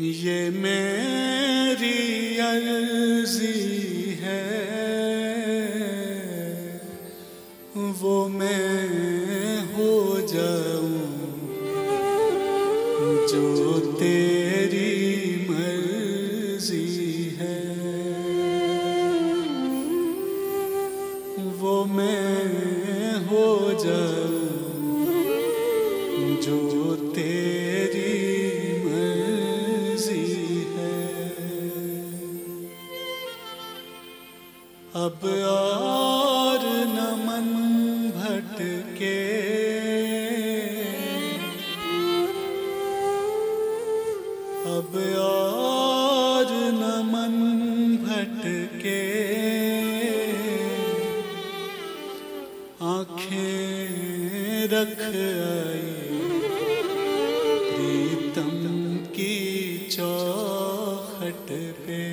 ये मेरी अर्जी है। वो मैं हो जाऊँ जो तेरी मर्ज़ी है। वो मैं हो जाऊँ जो तेरी अब और न मन भटके। आँखें रख आई प्रीतम की चौखट पे।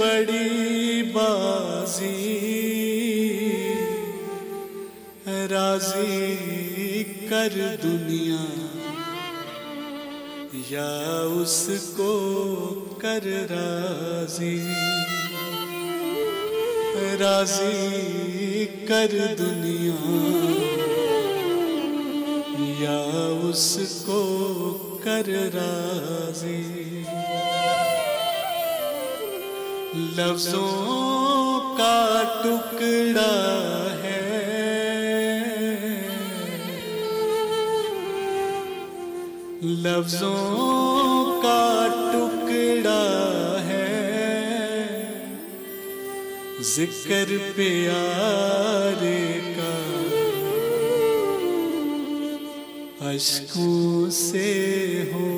बड़ी बाजी। राज़ी कर दुनिया। या उसको कर राज़ी। राज़ी कर दुनिया। या उसको कर राज़ी। लफ्जों का टुकड़ा है। लफ्जों का टुकड़ा है। ज़िक्र प्यारे का अशकों से होता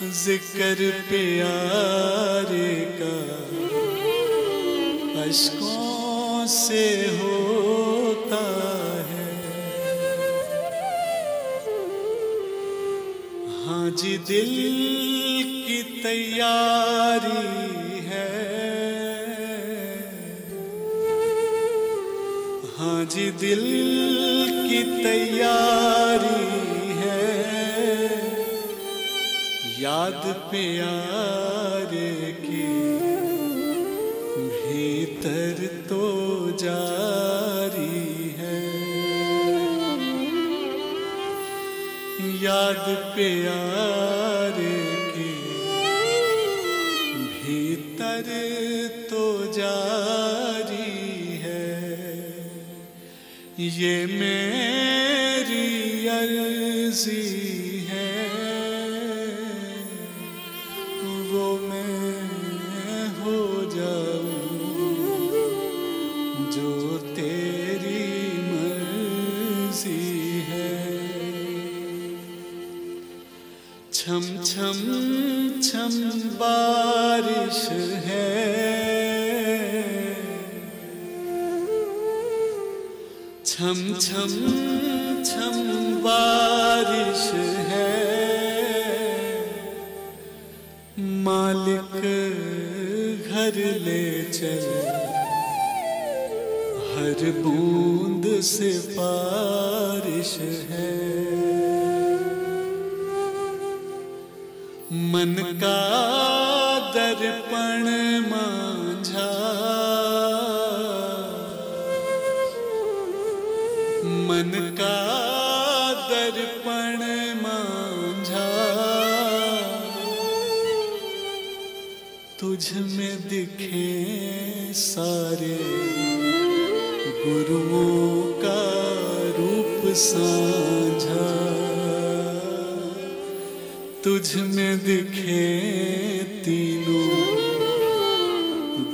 ज़िक्र प्यारे का अशकों से होता है। हाँ जी, दिल की तैयारी है। हाँ जी, दिल की तैयारी याद प्यारे की भीतर तो जारी है। याद प्यारे की भीतर तो जारी है। ये मेरी अर्जी हो जो तेरी है। छम छम छम बारिश है। छम छम छम बारिश है। मालिक घर ले चल। हर बूंद से बारिश है। मन का दर्पण मांझा। मन का दर्पण तुझ में दिखे सारे गुरुओं का रूप साझा। तुझ में दिखे तीनों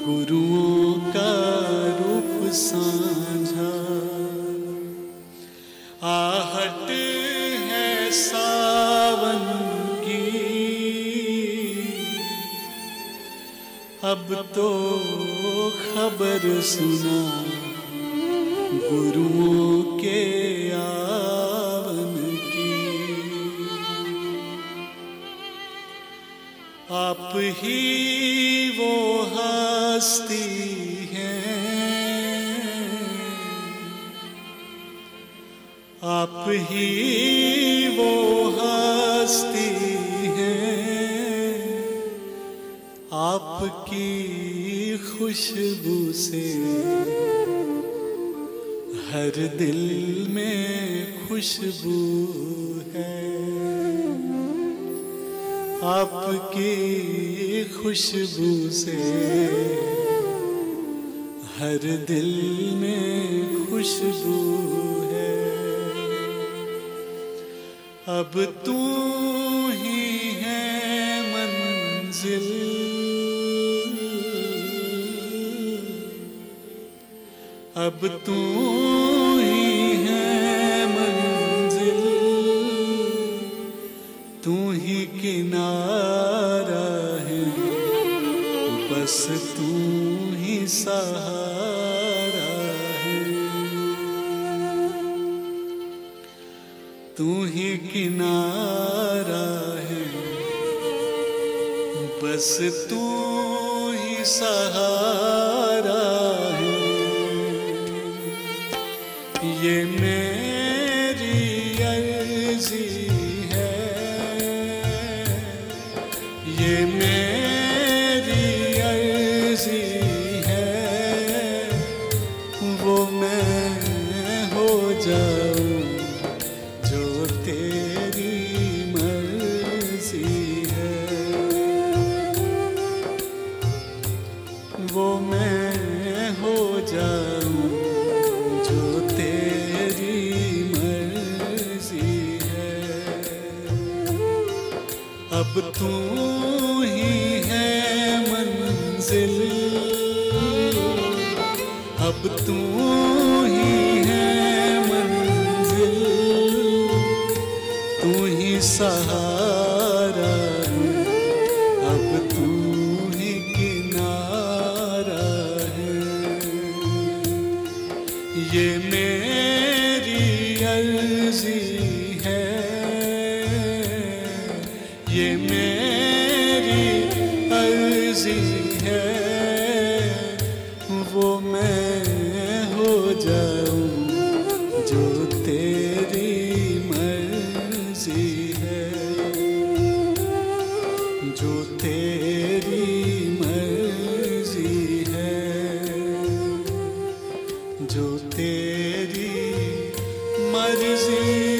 गुरुओं तो खबर सुना गुरुओं के आवन की। आप ही वो हस्ती हैं। आप ही खुशबू से। हर दिल में खुशबू है। आपकी खुशबू से। हर दिल में खुशबू है। अब तू अब तू ही है मंजिल। तू ही किनारा है। बस तू ही सहारा है। तू ही किनारा है। बस तू ही सहारा ये मेरी अर्जी है। ये मेरी अर्जी है। वो मैं हो जो अर्जी है। ये मेरी अर्जी है। वो मैं हो जाऊँ जो तेरी Paris'i.